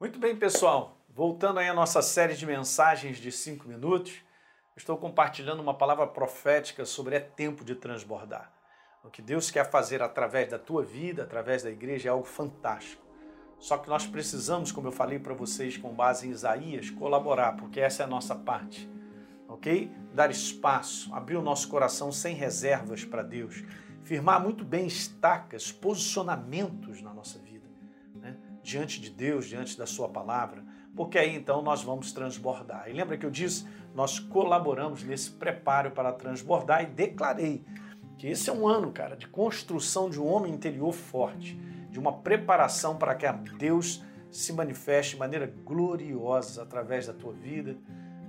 Muito bem, pessoal. Voltando aí à nossa série de mensagens de cinco minutos, estou compartilhando uma palavra profética sobre é tempo de transbordar. O que Deus quer fazer através da tua vida, através da igreja, é algo fantástico. Só que nós precisamos, como eu falei para vocês com base em Isaías, colaborar, porque essa é a nossa parte. Ok? Dar espaço, abrir o nosso coração sem reservas para Deus, firmar muito bem estacas, posicionamentos na nossa vida diante de Deus, diante da Sua palavra, porque aí então nós vamos transbordar. E lembra que eu disse, nós colaboramos nesse preparo para transbordar e declarei que esse é um ano, cara, de construção de um homem interior forte, de uma preparação para que Deus se manifeste de maneira gloriosa através da tua vida,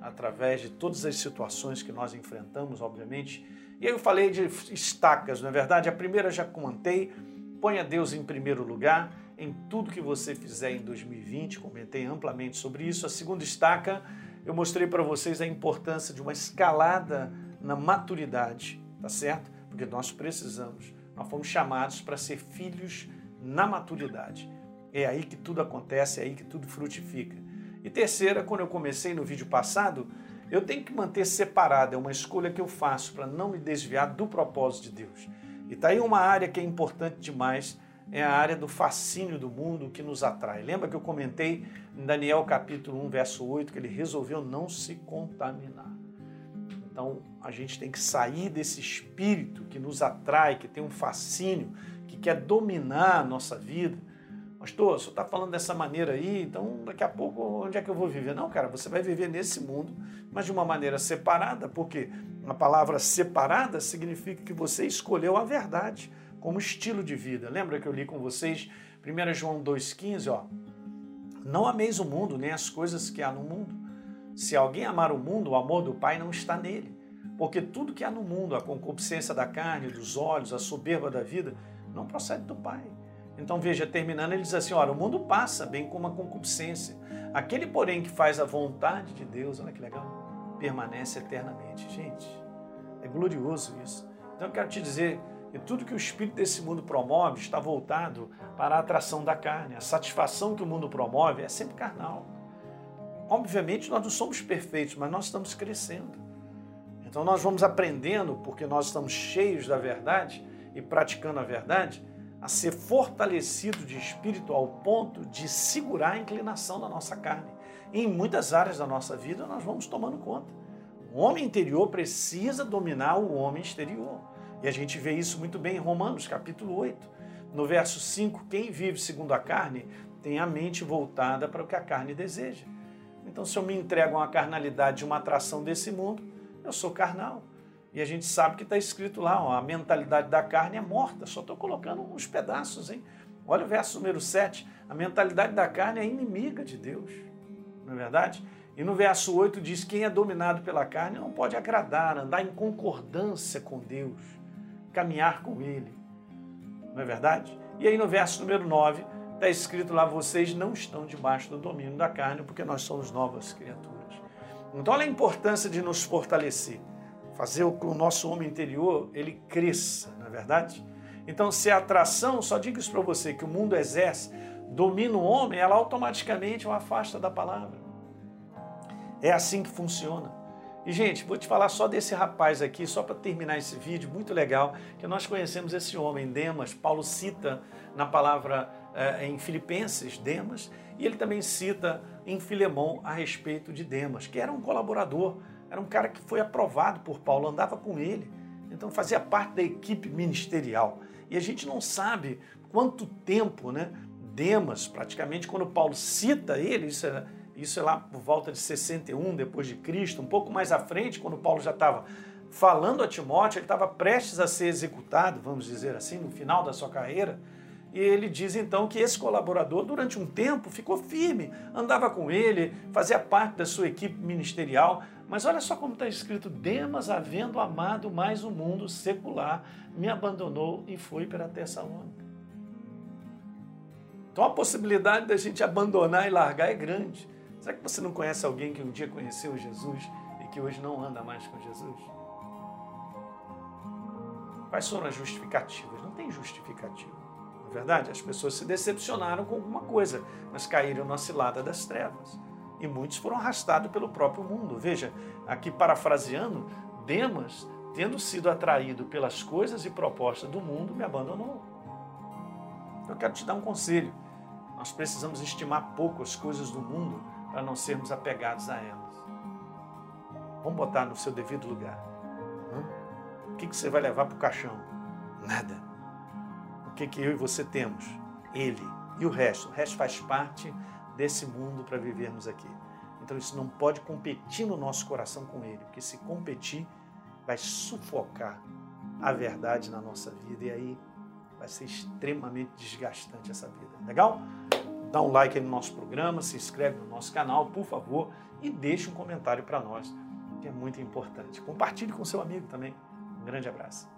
através de todas as situações que nós enfrentamos, obviamente. E aí eu falei de estacas, não é verdade? A primeira já comentei, ponha Deus em primeiro lugar em tudo que você fizer em 2020, comentei amplamente sobre isso. A segunda estaca, eu mostrei para vocês a importância de uma escalada na maturidade, tá certo? Porque nós precisamos, nós fomos chamados para ser filhos na maturidade. É aí que tudo acontece, é aí que tudo frutifica. E terceira, quando eu comecei no vídeo passado, eu tenho que manter separado, é uma escolha que eu faço para não me desviar do propósito de Deus. E tá aí uma área que é importante demais é a área do fascínio do mundo que nos atrai. Lembra que eu comentei em Daniel capítulo 1, verso 8, que ele resolveu não se contaminar. Então a gente tem que sair desse espírito que nos atrai, que tem um fascínio, que quer dominar a nossa vida. Pastor, você está falando dessa maneira aí, então daqui a pouco onde é que eu vou viver? Não, cara, você vai viver nesse mundo, mas de uma maneira separada, porque a palavra separada significa que você escolheu a verdade como estilo de vida. Lembra que eu li com vocês 1 João 2,15, ó. Não ameis o mundo, nem as coisas que há no mundo. Se alguém amar o mundo, o amor do Pai não está nele. Porque tudo que há no mundo, a concupiscência da carne, dos olhos, a soberba da vida, não procede do Pai. Então veja, terminando, ele diz assim: olha, o mundo passa, bem como a concupiscência. Aquele, porém, que faz a vontade de Deus, olha que legal, permanece eternamente. Gente, é glorioso isso. Então eu quero te dizer, e tudo que o espírito desse mundo promove está voltado para a atração da carne. A satisfação que o mundo promove é sempre carnal. Obviamente, nós não somos perfeitos, mas nós estamos crescendo. Então, nós vamos aprendendo, porque nós estamos cheios da verdade e praticando a verdade, a ser fortalecido de espírito ao ponto de segurar a inclinação da nossa carne. E em muitas áreas da nossa vida, nós vamos tomando conta. O homem interior precisa dominar o homem exterior. E a gente vê isso muito bem em Romanos, capítulo 8. No verso 5, quem vive segundo a carne tem a mente voltada para o que a carne deseja. Então, se eu me entrego a uma carnalidade, uma atração desse mundo, eu sou carnal. E a gente sabe que está escrito lá, ó, a mentalidade da carne é morta. Só estou colocando uns pedaços, hein? Olha o verso número 7. A mentalidade da carne é inimiga de Deus. Não é verdade? E no verso 8 diz: quem é dominado pela carne não pode agradar, andar em concordância com Deus caminhar com Ele. Não é verdade? E aí no verso número 9 está escrito lá: vocês não estão debaixo do domínio da carne, porque nós somos novas criaturas. Então olha a importância de nos fortalecer, fazer com que o nosso homem interior ele cresça, não é verdade? Então, se a atração, só digo isso para você, que o mundo exerce, domina o homem, ela automaticamente o afasta da palavra. É assim que funciona. E, gente, vou te falar só desse rapaz aqui, só para terminar esse vídeo, muito legal, que nós conhecemos esse homem, Demas. Paulo cita na palavra eh, em Filipenses, Demas, e ele também cita em Filemão a respeito de Demas, que era um colaborador, era um cara que foi aprovado por Paulo, andava com ele, então fazia parte da equipe ministerial. E a gente não sabe quanto tempo, né? Demas, praticamente, quando Paulo cita ele, isso era isso é lá por volta de 61 depois de Cristo, um pouco mais à frente, quando Paulo já estava falando a Timóteo, ele estava prestes a ser executado, vamos dizer assim, no final da sua carreira. E ele diz então que esse colaborador, durante um tempo, ficou firme, andava com ele, fazia parte da sua equipe ministerial. Mas olha só como está escrito: Demas, havendo amado mais o mundo secular, me abandonou e foi para Tessalônica. Então a possibilidade da gente abandonar e largar é grande. Será que você não conhece alguém que um dia conheceu Jesus e que hoje não anda mais com Jesus? Quais foram as justificativas? Não tem justificativa. Verdade? As pessoas se decepcionaram com alguma coisa, mas caíram na cilada das trevas. E muitos foram arrastados pelo próprio mundo. Veja, aqui parafraseando, Demas, tendo sido atraído pelas coisas e propostas do mundo, me abandonou. Eu quero te dar um conselho. Nós precisamos estimar pouco as coisas do mundo para não sermos apegados a elas. Vamos botar no seu devido lugar. O que você vai levar para o caixão? Nada. O que, que eu e você temos? Ele. E o resto? O resto faz parte desse mundo para vivermos aqui. Então isso não pode competir no nosso coração com ele, porque se competir, vai sufocar a verdade na nossa vida e aí vai ser extremamente desgastante essa vida. Legal? Dá um like no nosso programa, se inscreve no nosso canal, por favor, e deixe um comentário para nós, que é muito importante. Compartilhe com seu amigo também. Um grande abraço.